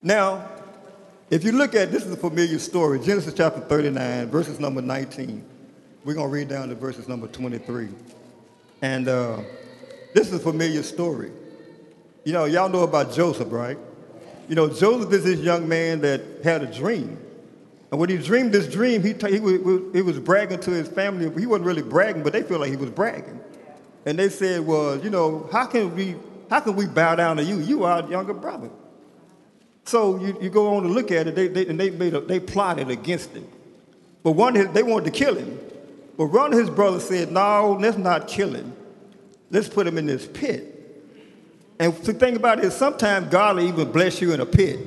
Now, if you look at this is a familiar story, Genesis chapter 39, verses number 19. We're going to read down to verses number 23. And uh, this is a familiar story. You know, y'all know about Joseph, right? You know, Joseph is this young man that had a dream. And when he dreamed this dream, he, he, was, he was bragging to his family. He wasn't really bragging, but they feel like he was bragging. And they said, well, you know, how can we, how can we bow down to you? You are our younger brother. So you, you go on to look at it, they, they, and they, made a, they plotted against him. But one, they wanted to kill him. But one of his brothers said, no, let's not kill him. Let's put him in this pit. And the thing about it is sometimes God will even bless you in a pit.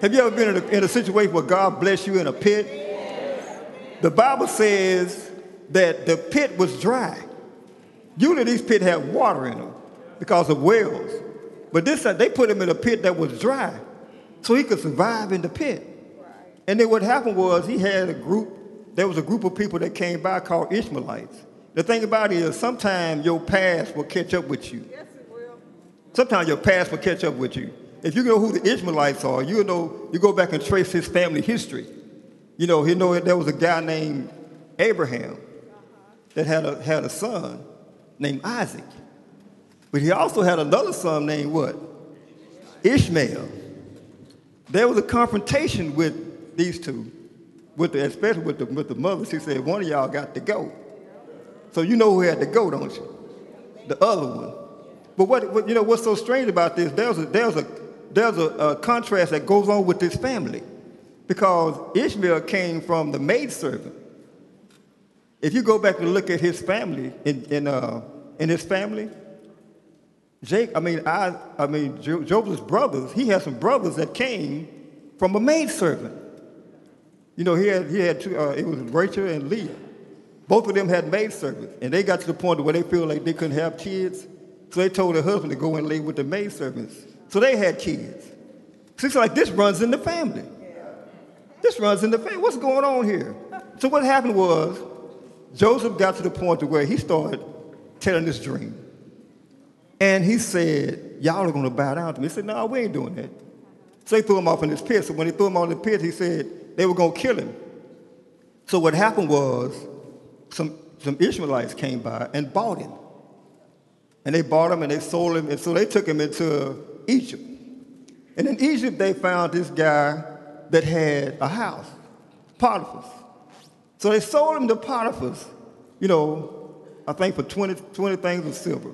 Have you ever been in a, in a situation where God bless you in a pit? The Bible says that the pit was dry. Usually these pits have water in them because of wells. But this time they put him in a pit that was dry so he could survive in the pit. And then what happened was he had a group, there was a group of people that came by called Ishmaelites. The thing about it is sometimes your past will catch up with you. Yes, it will. Sometimes your past will catch up with you. If you know who the Ishmaelites are, you know you go back and trace his family history. You know, you know there was a guy named Abraham that had a had a son named Isaac. But he also had another son named what? Ishmael. There was a confrontation with these two, with the, especially with the, with the mothers. She said, one of y'all got to go. So you know who had to go, don't you? The other one. But what, what you know what's so strange about this? There's a there's a there's a, a, contrast that goes on with this family, because Ishmael came from the maidservant. If you go back and look at his family in in, uh, in his family, Jake, I mean I I mean jo- Joseph's brothers, he had some brothers that came from a maidservant. You know, he had he had two. Uh, it was Rachel and Leah. Both of them had maidservants, and they got to the point where they feel like they couldn't have kids. So they told their husband to go and live with the maidservants. So they had kids. So it's like this runs in the family. This runs in the family. What's going on here? So what happened was Joseph got to the point to where he started telling this dream. And he said, Y'all are going to bow down to me. He said, No, we ain't doing that. So they threw him off in this pit. So when they threw him off in the pit, he said they were going to kill him. So what happened was some, some Ishmaelites came by and bought him. And they bought him and they sold him, and so they took him into Egypt. And in Egypt, they found this guy that had a house, Potiphar's. So they sold him to Potiphar's, you know, I think for 20, 20 things of silver.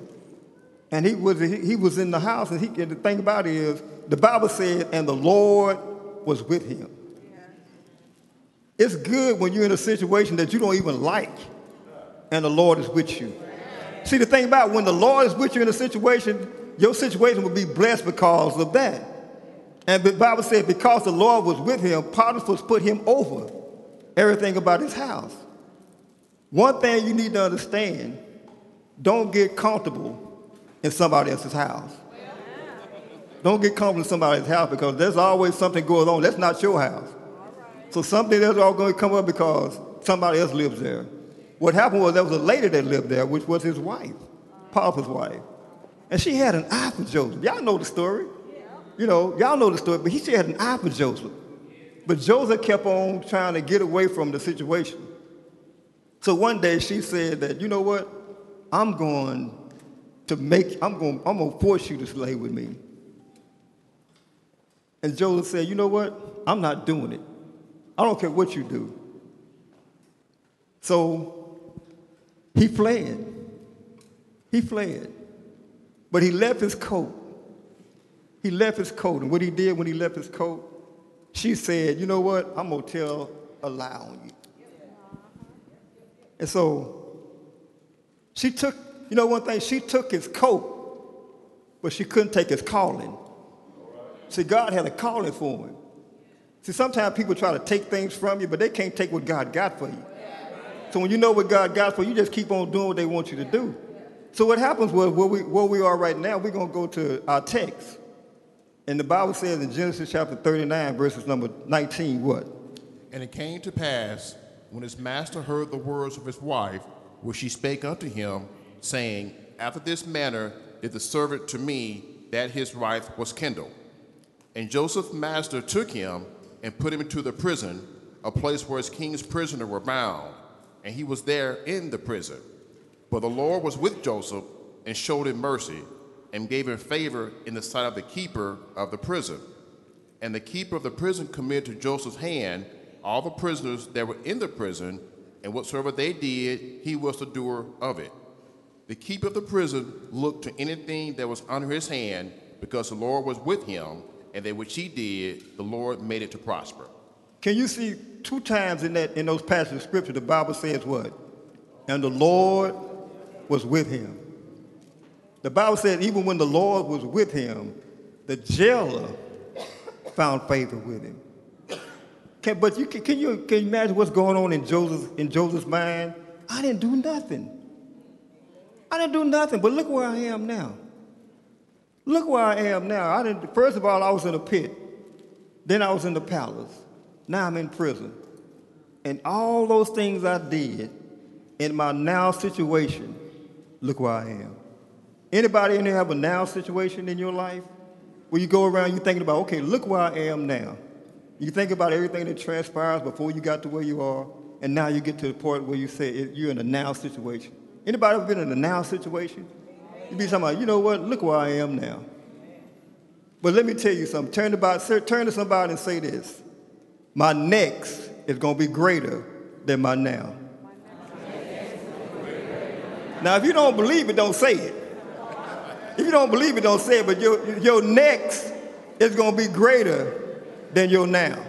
And he was, he was in the house, and, he, and the thing about it is, the Bible said, and the Lord was with him. It's good when you're in a situation that you don't even like, and the Lord is with you. See, the thing about when the Lord is with you in a situation, your situation will be blessed because of that. And the Bible said, because the Lord was with him, Potiphar's put him over everything about his house. One thing you need to understand don't get comfortable in somebody else's house. Don't get comfortable in somebody's house because there's always something going on. That's not your house. So something is all going to come up because somebody else lives there. What happened was there was a lady that lived there, which was his wife, Potiphar's wife. And she had an eye for Joseph. Y'all know the story. You know, y'all know the story, but he, she had an eye for Joseph. But Joseph kept on trying to get away from the situation. So one day she said that, you know what? I'm going to make, I'm going, I'm to force you to slay with me. And Joseph said, you know what? I'm not doing it. I don't care what you do. So he fled. He fled. But he left his coat. He left his coat. And what he did when he left his coat, she said, You know what? I'm going to tell a lie on you. And so she took, you know, one thing, she took his coat, but she couldn't take his calling. See, God had a calling for him. See, sometimes people try to take things from you, but they can't take what God got for you. So when you know what God got for you, you just keep on doing what they want you to do. So what happens was where we, where we are right now, we're going to go to our text. And the Bible says in Genesis chapter 39, verses number 19, what? And it came to pass, when his master heard the words of his wife, which she spake unto him, saying, After this manner did the servant to me that his wife was kindled. And Joseph's master took him and put him into the prison, a place where his king's prisoners were bound, and he was there in the prison. But the Lord was with Joseph and showed him mercy and gave him favor in the sight of the keeper of the prison. And the keeper of the prison committed to Joseph's hand all the prisoners that were in the prison, and whatsoever they did, he was the doer of it. The keeper of the prison looked to anything that was under his hand, because the Lord was with him, and that which he did, the Lord made it to prosper. Can you see two times in that in those passages of scripture the Bible says what? And the Lord was with him. The Bible said even when the Lord was with him, the jailer found favor with him. Can, but you can, you can you imagine what's going on in Joseph in Joseph's mind? I didn't do nothing. I didn't do nothing, but look where I am now. Look where I am now. I didn't, first of all, I was in a pit. Then I was in the palace. Now I'm in prison. And all those things I did in my now situation, look where I am. Anybody in here have a now situation in your life? Where you go around, you thinking about, okay, look where I am now. You think about everything that transpires before you got to where you are, and now you get to the point where you say you're in a now situation. Anybody ever been in a now situation? You be talking about, you know what, look where I am now. But let me tell you something. Turn, about, turn to somebody and say this. My next is going to be greater than my now. Now, if you don't believe it, don't say it. If you don't believe it, don't say it. But your, your next is going to be greater than your now.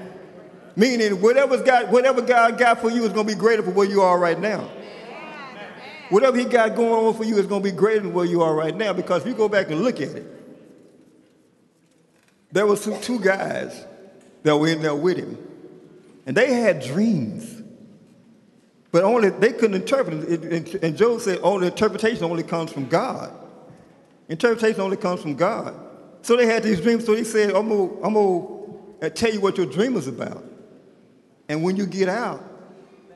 Meaning, whatever's got, whatever God got for you is going to be greater for where you are right now. Whatever He got going on for you is going to be greater than where you are right now. Because if you go back and look at it, there was two, two guys that were in there with him, and they had dreams. But only they couldn't interpret it. And Job said, only interpretation only comes from God. Interpretation only comes from God. So they had these dreams. So he said, I'm going I'm to uh, tell you what your dream is about. And when you get out,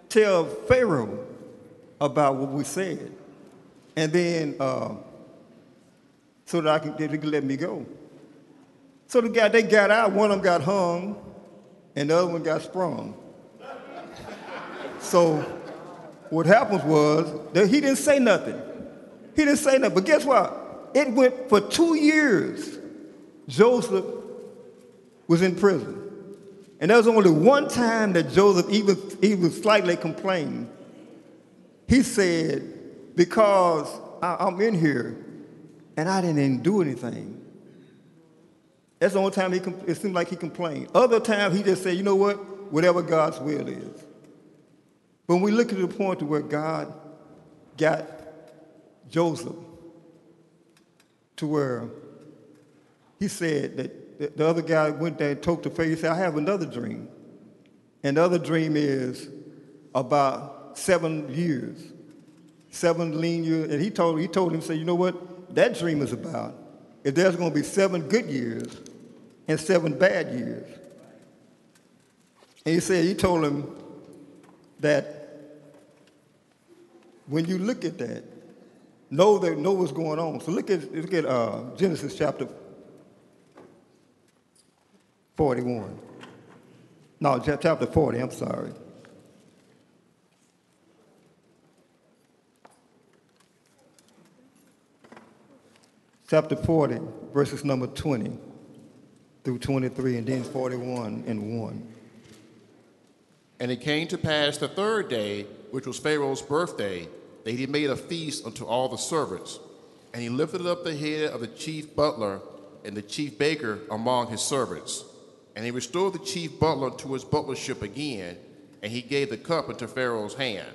tell Pharaoh about what we said. And then, uh, so that I can, they can let me go. So the guy, they got out. One of them got hung, and the other one got sprung. so what happens was that he didn't say nothing. He didn't say nothing. But guess what? it went for two years. Joseph was in prison. And there was only one time that Joseph even, even slightly complained. He said, Because I, am in here and I didn't do anything. That's the only time he, it seemed like he complained. Other times he just said, You know what? Whatever God's will is. But when we look at the point to where God got Joseph to where he said that the other guy went there and talked to Pharaoh. He said, I have another dream. And the other dream is about seven years, seven lean years. And he told, he told him, say, you know what? That dream is about if there's going to be seven good years and seven bad years. And he said, he told him that when you look at that, know that know what's going on. So look at look at uh, Genesis chapter 41. No, chapter 40, I'm sorry. Chapter 40, verses number 20 through 23, and then 41 and 1. And it came to pass the third day, which was Pharaoh's birthday, that he made a feast unto all the servants. And he lifted up the head of the chief butler and the chief baker among his servants. And he restored the chief butler to his butlership again, and he gave the cup into Pharaoh's hand.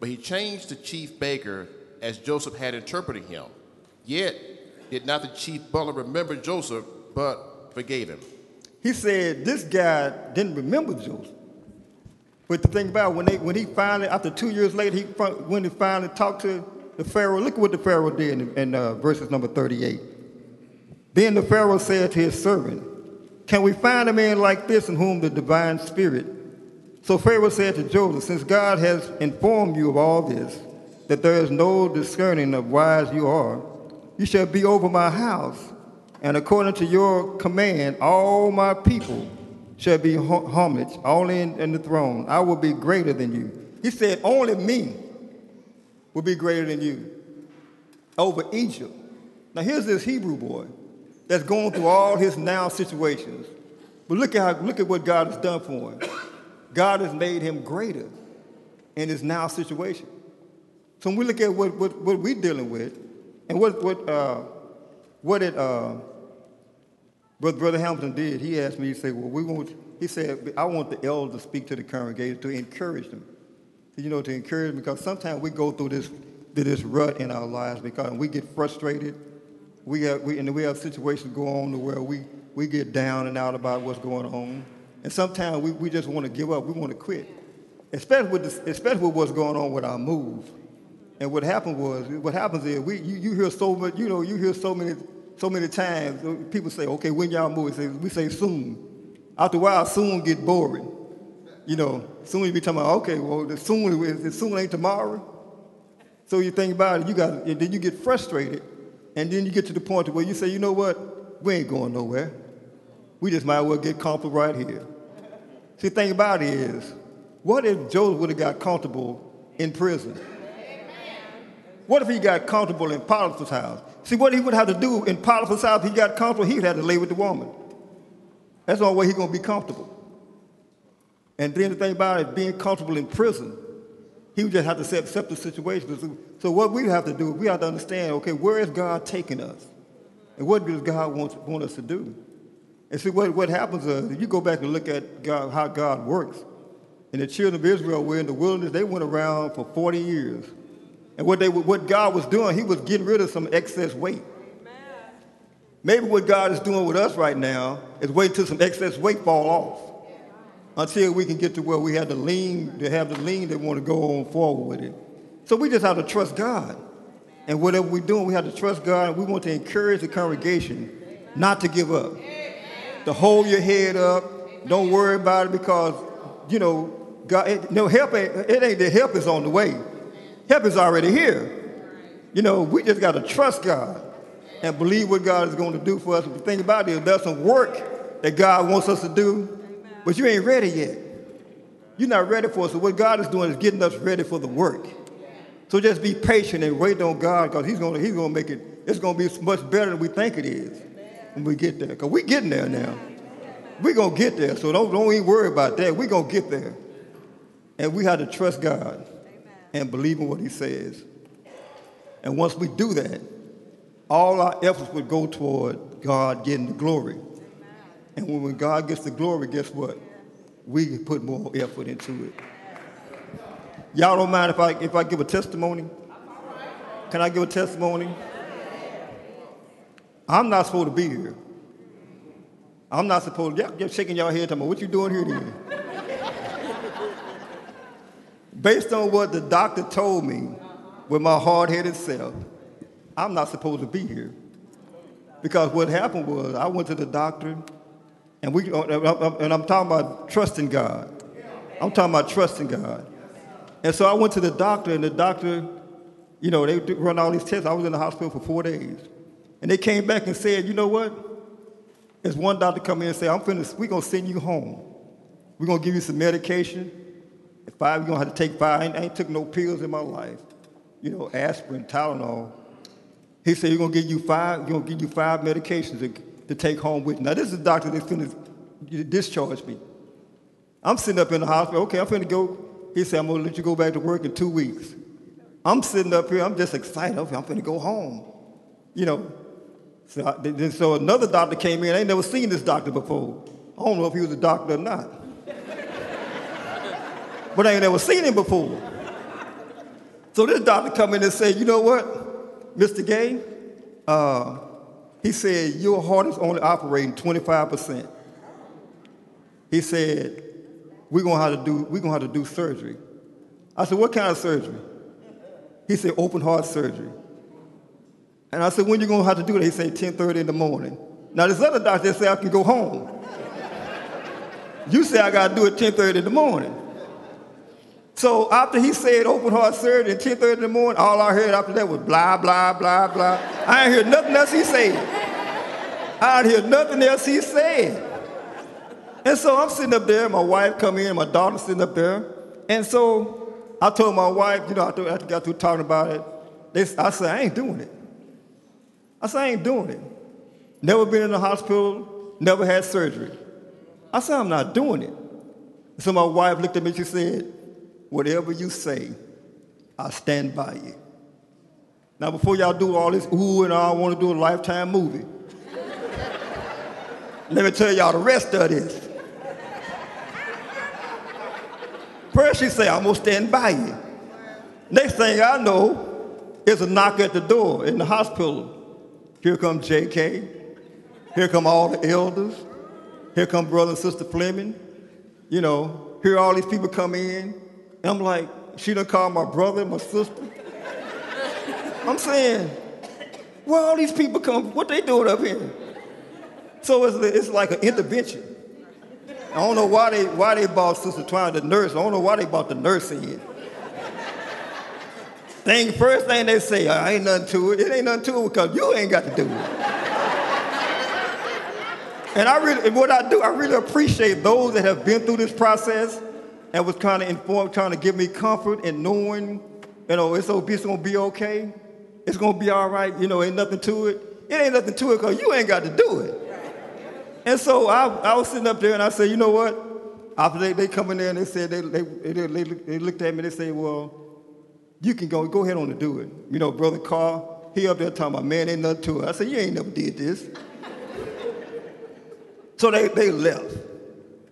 But he changed the chief baker as Joseph had interpreted him. Yet did not the chief butler remember Joseph, but forgave him. He said this guy didn't remember Joseph. But the thing about when they when he finally after two years later he when he finally talked to the Pharaoh, look at what the Pharaoh did in, in uh, verses number 38. Then the Pharaoh said to his servant, Can we find a man like this in whom the divine spirit? So Pharaoh said to Joseph, Since God has informed you of all this, that there is no discerning of wise you are, you shall be over my house. and according to your command, all my people shall be homage, only in, in the throne. I will be greater than you. He said, only me will be greater than you over Egypt. Now here's this Hebrew boy that's going through all his now situations. But look at, how, look at what God has done for him. God has made him greater in his now situation. So when we look at what, what, what we're dealing with, and what, what, uh, what it, uh, Brother, Brother Hamilton did, he asked me, he said, well, we want, he said, I want the elders to speak to the congregation to encourage them. You know, to encourage them because sometimes we go through this, this rut in our lives because we get frustrated. We have, we, and we have situations go on where we, we get down and out about what's going on. And sometimes we, we just want to give up. We want to quit, especially with, this, especially with what's going on with our move. And what happened was, what happens is, we, you, you hear so much, you know, you hear so many, so many times, uh, people say, okay, when y'all move? Say, we say soon. After a while, soon get boring. You know, soon you be talking about, okay, well, the soon, the soon ain't tomorrow. So you think about it, you got, and then you get frustrated, and then you get to the point where you say, you know what, we ain't going nowhere. We just might as well get comfortable right here. See, the thing about it is, what if Joseph would have got comfortable in prison? What if he got comfortable in Potiphar's house? See, what he would have to do in Potiphar's house, he got comfortable, he would have to lay with the woman. That's the only way he's going to be comfortable. And then the thing about it, being comfortable in prison, he would just have to accept the situation. So what we have to do, we have to understand, okay, where is God taking us? And what does God want, want us to do? And see, what, what happens is, if you go back and look at God, how God works. And the children of Israel were in the wilderness. They went around for 40 years. And what, they, what God was doing, he was getting rid of some excess weight. Maybe what God is doing with us right now is waiting till some excess weight fall off until we can get to where we have the lean, to have the lean that want to go on forward with it. So we just have to trust God. And whatever we're doing, we have to trust God we want to encourage the congregation not to give up. To hold your head up. Don't worry about it because, you know, God, no help ain't, it ain't the help is on the way. Help is already here. You know, we just got to trust God and believe what God is going to do for us. But the thing about it there's some work that God wants us to do, but you ain't ready yet. You're not ready for it. So what God is doing is getting us ready for the work. So just be patient and wait on God because he's going to, he's to make it, it's going to be much better than we think it is when we get there. Because we're getting there now. We're going to get there. So don't, don't even worry about that. We're going to get there. And we have to trust God and believe in what he says. And once we do that, all our efforts would go toward God getting the glory. And when God gets the glory, guess what? We can put more effort into it. Y'all don't mind if I, if I give a testimony? Can I give a testimony? I'm not supposed to be here. I'm not supposed to, you're shaking your head, talking, about what you doing here then? Based on what the doctor told me with my hard-headed self, I'm not supposed to be here. Because what happened was I went to the doctor, and, we, uh, uh, uh, and I'm talking about trusting God. I'm talking about trusting God. And so I went to the doctor, and the doctor, you know, they run all these tests. I was in the hospital for four days. And they came back and said, you know what? There's one doctor come in and say, I'm finna, we're gonna send you home. We're gonna give you some medication. Five, you're gonna have to take five. I ain't, I ain't took no pills in my life. You know, aspirin, Tylenol. He said, you're gonna give you five, you're gonna give you five medications to, to take home with you. Now, this is the doctor that's gonna discharge me. I'm sitting up in the hospital, okay, I'm finna go. He said, I'm gonna let you go back to work in two weeks. I'm sitting up here, I'm just excited. I'm finna go home. You know. So, I, so another doctor came in, I ain't never seen this doctor before. I don't know if he was a doctor or not but I ain't never seen him before. So this doctor come in and say, you know what, Mr. Gay, uh, he said, your heart is only operating 25%. He said, we're gonna have to do, we're gonna have to do surgery. I said, what kind of surgery? He said, open heart surgery. And I said, when you gonna have to do that? He said, 10.30 in the morning. Now this other doctor said I can go home. you say I gotta do it 10.30 in the morning. So after he said open heart surgery at 10.30 in the morning, all I heard after that was blah, blah, blah, blah. I ain't heard nothing else he said. I didn't hear nothing else he said. And so I'm sitting up there, my wife come in, my daughter sitting up there. And so I told my wife, you know, after I got through talking about it, they, I said, I ain't doing it. I said, I ain't doing it. Never been in the hospital, never had surgery. I said, I'm not doing it. So my wife looked at me, and she said, whatever you say, I stand by you. Now, before y'all do all this ooh and I want to do a lifetime movie, let me tell y'all the rest of this. First, she say, I'm gonna stand by you. Next thing I know, it's a knock at the door in the hospital. Here comes J.K. Here come all the elders. Here come brother and sister Fleming. You know, here all these people come in. I'm like, she done called my brother my sister. I'm saying, where all these people come, what they doing up here? So it's, it's like an intervention. I don't know why they why they bought Sister Twine the nurse. I don't know why they bought the nurse in. Thing first thing they say, I ain't nothing to it. It ain't nothing to it because you ain't got to do it. and I really, what I do, I really appreciate those that have been through this process and was kind of informed, trying to give me comfort in knowing, you know, it's, it's gonna be okay. It's gonna be all right. You know, ain't nothing to it. It ain't nothing to it because you ain't got to do it. And so I, I was sitting up there and I said, you know what? After they, they come in there and they said, they, they, they, they looked at me and they said, well, you can go, go ahead on and do it. You know, Brother Carl, he up there talking about, man, ain't nothing to it. I said, you ain't never did this. so they, they left.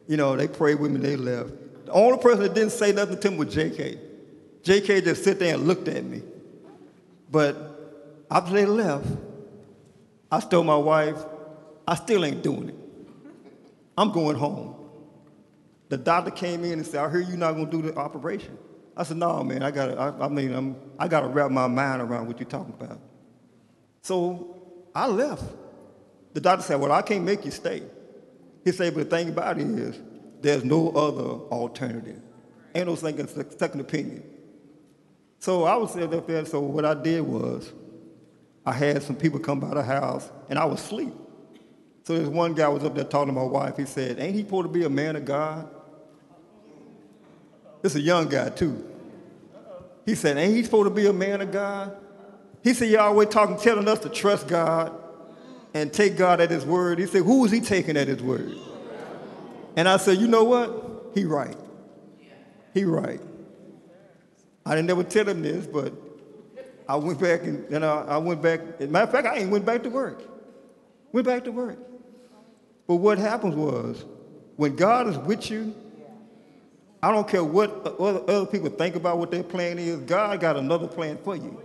You know, they prayed with me, they left. The only person that didn't say nothing to me was JK. JK just sit there and looked at me. But after they left, I told my wife, I still ain't doing it. I'm going home. The doctor came in and said, I hear you're not gonna do the operation. I said, no, man, I gotta, I, I mean, I'm, I gotta wrap my mind around what you're talking about. So I left. The doctor said, well, I can't make you stay. He said, but the thing about it is, there's no other alternative. Ain't no second, second opinion. So I was sitting up there, so what I did was, I had some people come by the house, and I was asleep. So this one guy was up there talking to my wife. He said, Ain't he supposed to be a man of God? This is a young guy, too. He said, Ain't he supposed to be a man of God? He said, You're always talking, telling us to trust God and take God at his word. He said, Who is he taking at his word? And I said, You know what? He right. He right. I didn't ever tell him this, but I went back and, and I, I went back. As a matter of fact, I ain't went back to work. Went back to work. But what happens was, when God is with you, I don't care what other people think about what their plan is, God got another plan for you.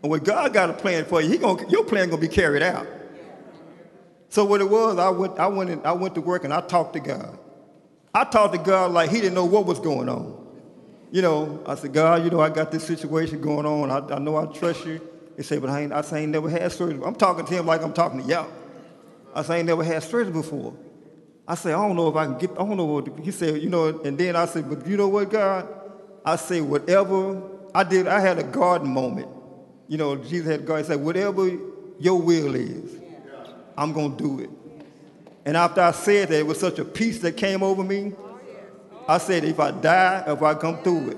And when God got a plan for you, he gonna, your plan gonna be carried out. So what it was, I went, I, went in, I went to work and I talked to God. I talked to God like he didn't know what was going on. You know, I said, God, you know, I got this situation going on. I, I know I trust you. He said, but I ain't, I say, ain't never had surgery. I'm talking to him like I'm talking to y'all. I said, I ain't never had surgery before. I said, I don't know if I can get, I don't know what, he said, you know, and then I said, but you know what, God? I say, whatever, I did, I had a garden moment. You know, Jesus had God, he said, whatever your will is, I'm going to do it. And after I said that, it was such a peace that came over me. I said, if I die, if I come through it,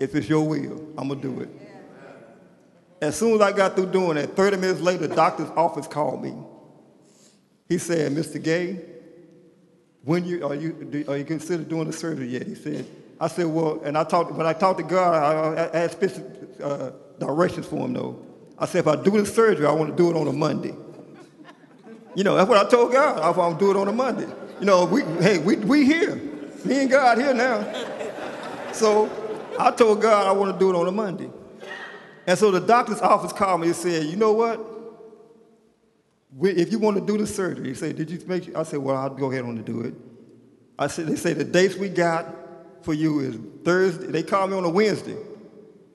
if it's your will, I'm going to do it. As soon as I got through doing that, 30 minutes later, the doctor's office called me. He said, Mr. Gay, when you are you are you consider doing the surgery yet? He said. I said, well, and I talked when I talked to God, I, I had specific uh, directions for him though. I said, if I do the surgery, I want to do it on a Monday. You know, that's what I told God. I to do it on a Monday. You know, we hey, we we here. Me and God here now. So I told God I want to do it on a Monday. And so the doctor's office called me and said, you know what? if you want to do the surgery, he said, did you make sure? I said, well, I'll go ahead and do it. I said, they say the dates we got for you is Thursday. They called me on a Wednesday.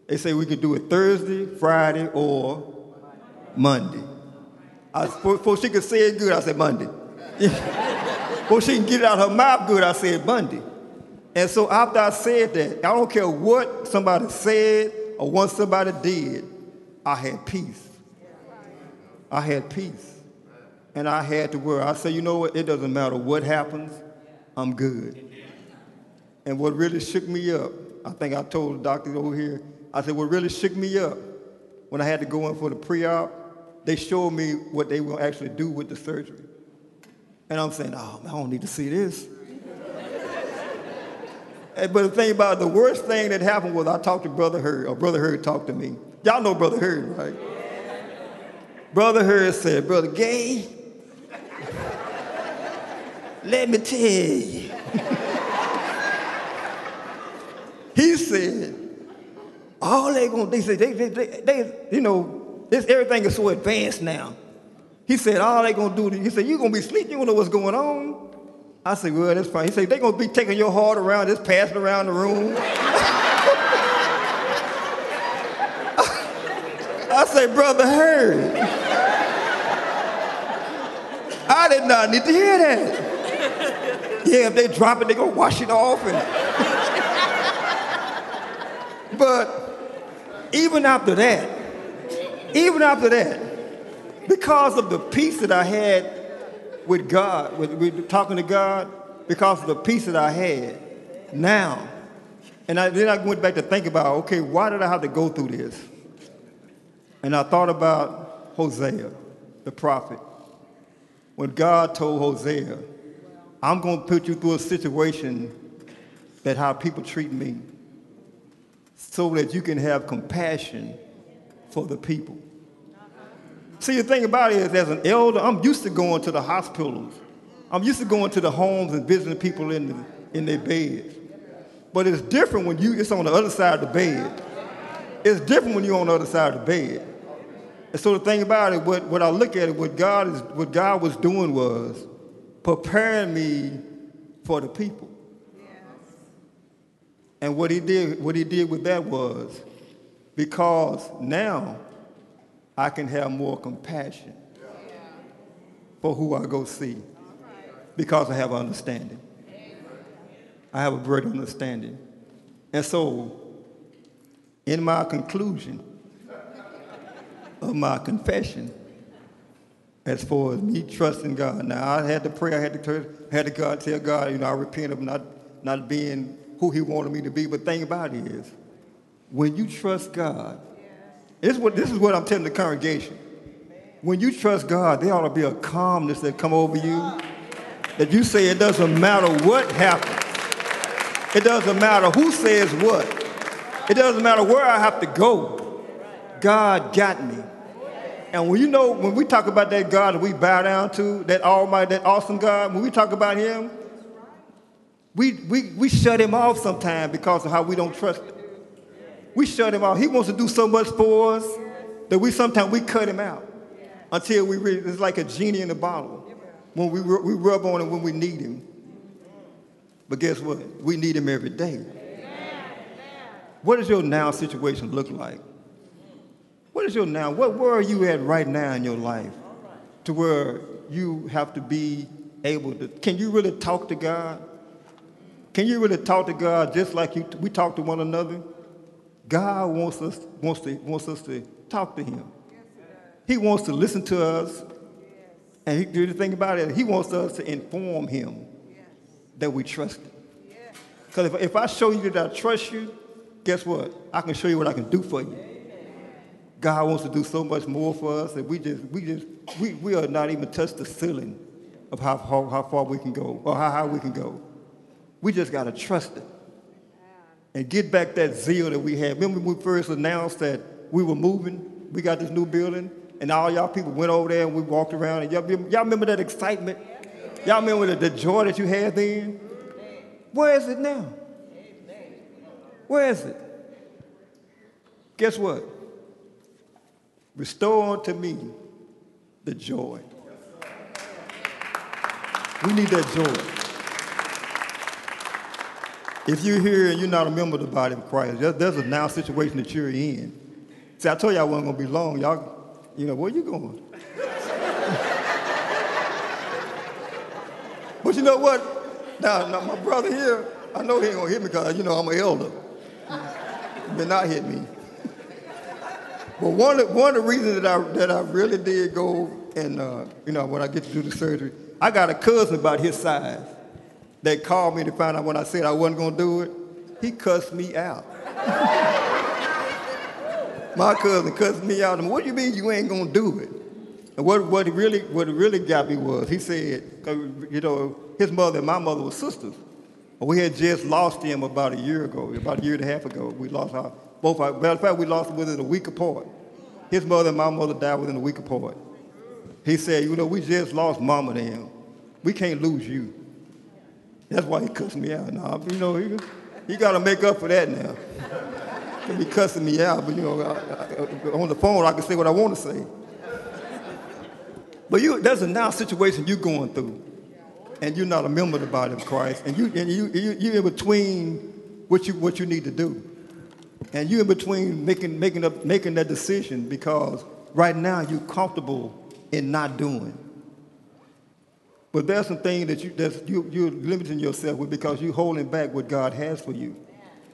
They say we could do it Thursday, Friday, or Monday. I, before she could say it good, I said Monday. before she can get it out her mouth good, I said Monday. And so after I said that, I don't care what somebody said or what somebody did, I had peace. I had peace. And I had to worry. I said, you know what? It doesn't matter what happens, I'm good. And what really shook me up, I think I told the doctors over here, I said, what really shook me up when I had to go in for the pre-op, they showed me what they will actually do with the surgery. And I'm saying, oh, I don't need to see this. but the thing about it, the worst thing that happened was I talked to Brother Hurd, or Brother Hurd talked to me. Y'all know Brother Hurd, right? Brother Hurd said, Brother Gay, let me tell you. he said, all they gonna, they said, they, they, they, they you know, this, everything is so advanced now. He said, all they gonna do, he said, you gonna be asleep, you don't know what's going on. I said, well, that's fine. He said, they gonna be taking your heart around, just passing around the room. I said, Brother Hurd, I did not need to hear that. Yeah, if they drop it, they gonna wash it off. And... but even after that, even after that, because of the peace that I had with God, with, with talking to God, because of the peace that I had, now, and I, then I went back to think about, okay, why did I have to go through this? And I thought about Hosea, the prophet. When God told Hosea, I'm going to put you through a situation that how people treat me so that you can have compassion for the people. See, the thing about it is, as an elder, I'm used to going to the hospitals. I'm used to going to the homes and visiting people in, the, in their beds. But it's different when you, it's on the other side of the bed. It's different when you're on the other side of the bed. And so the thing about it, what, what I look at it, what God, is, what God was doing was preparing me for the people. And what he did, what he did with that was, because now I can have more compassion for who I go see, because I have an understanding. I have a great understanding. And so, in my conclusion of my confession, as far as me trusting God, now I had to pray, I had to, I had to God tell God, you know, I repent of not, not being who he wanted me to be. But the thing about it is, when you trust God, this is what, this is what I'm telling the congregation. When you trust God, there ought to be a calmness that come over you. That you say it doesn't matter what happens. It doesn't matter who says what. It doesn't matter where I have to go. God got me. And when you know, when we talk about that God that we bow down to, that almighty, that awesome God, when we talk about him, we, we, we shut him off sometimes because of how we don't trust. We shut him off. He wants to do so much for us that we sometimes we cut him out until we really, it's like a genie in a bottle when we, we rub on him when we need him. But guess what? We need him every day. What does your now situation look like? What is your now? What, where are you at right now in your life to where you have to be able to? Can you really talk to God? Can you really talk to God just like you, we talk to one another? God wants us, wants, to, wants us to talk to him. He wants to listen to us. And he, do the thing about it, he wants us to inform him that we trust him. Because if, if I show you that I trust you, guess what? I can show you what I can do for you. God wants to do so much more for us that we just, we just, we, we are not even touched the ceiling of how, how, how far we can go or how high we can go. We just got to trust it and get back that zeal that we had. Remember when we first announced that we were moving? We got this new building, and all y'all people went over there and we walked around. And y'all, y'all remember that excitement? Y'all remember the, the joy that you had then? Where is it now? Where is it? Guess what? Restore unto me the joy. We need that joy. If you're here and you're not a member of the body of Christ, there's a now situation that you're in. See, I told y'all I wasn't going to be long. Y'all, you know, where you going? but you know what? Now, now, my brother here, I know he ain't going to hit me because, you know, I'm an elder. May not hit me. but one of, one of the reasons that I, that I really did go and uh, you know when I get to do the surgery, I got a cousin about his size that called me to find out when I said I wasn't gonna do it. He cussed me out. My cousin cussed me out. And what do you mean you ain't gonna do it? And what what really what really got me was he said, you know, his mother and my mother were sisters. We had just lost him about a year ago, about a year and a half ago. We lost our both our matter of fact, we lost within a week apart. His mother and my mother died within a week apart. He said, you know, we just lost mama to him. We can't lose you. That's why he cussed me out. Now, you know, he, he got to make up for that now. He'll be cussing me out, but you know, I, I, on the phone I can say what I want to say. But you, there's a now situation you're going through, and you're not a member of the body of Christ, and you and you, you you're in between what you what you need to do, and you're in between making making up making that decision because right now you're comfortable in not doing. But there's some things that you that's you you're limiting yourself with because you're holding back what God has for you.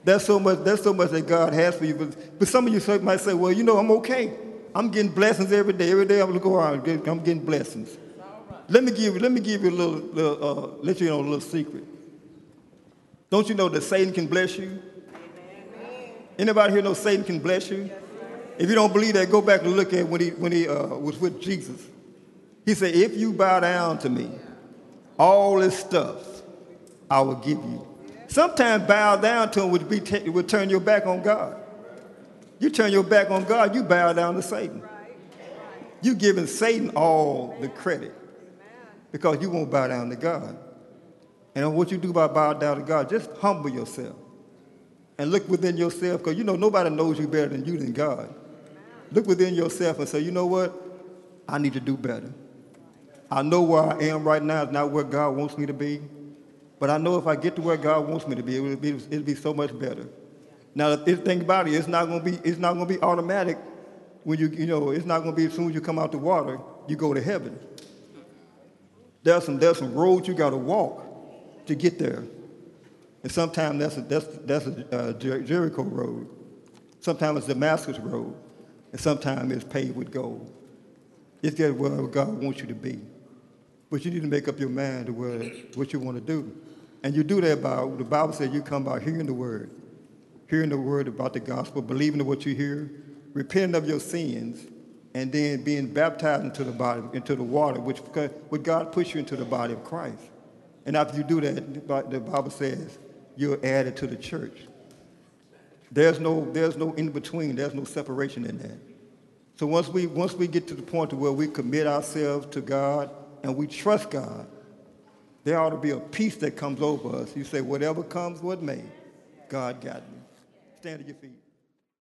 There's so much there's so much that God has for you, but, but some of you might say, well, you know, I'm okay. I'm getting blessings every day. Every day I'm gonna go around, get- I'm getting blessings. Let me give you let me give you a little, little uh, let you know a little secret. Don't you know that Satan can bless you? Anybody here know Satan can bless you? If you don't believe that, go back and look at when he when he uh, was with Jesus. He said, "If you bow down to me, all this stuff I will give you." Sometimes bow down to him would be t- would turn your back on God. You turn your back on God, you bow down to Satan. You giving Satan all the credit because you won't bow down to God. And what you do by bow down to God, just humble yourself and look within yourself because you know nobody knows you better than you than God. Look within yourself and say, you know what? I need to do better. I know where I am right now is not where God wants me to be, but I know if I get to where God wants me to be, it'll be, it'll be so much better. Now, the thing about it, it's not gonna be, it's not gonna be automatic when you, you know, it's not gonna be as soon as you come out the water, you go to heaven. There's some, there's some roads you gotta walk to get there. And sometimes that's a, that's, that's a uh, Jer- Jericho road. Sometimes it's Damascus road. And sometimes it's paved with gold. It's get where God wants you to be. But you need to make up your mind to where, what you want to do. And you do that by, the Bible says you come by hearing the word, hearing the word about the gospel, believing in what you hear, repenting of your sins, and then being baptized into the body, into the water, which, which God puts you into the body of Christ. And after you do that, the the Bible says you're added to the church. There's no, there's no in between. There's no separation in that. So once we, once we get to the point to where we commit ourselves to God and we trust God, there ought to be a peace that comes over us. You say, whatever comes, what may, God got me. Stand to your feet.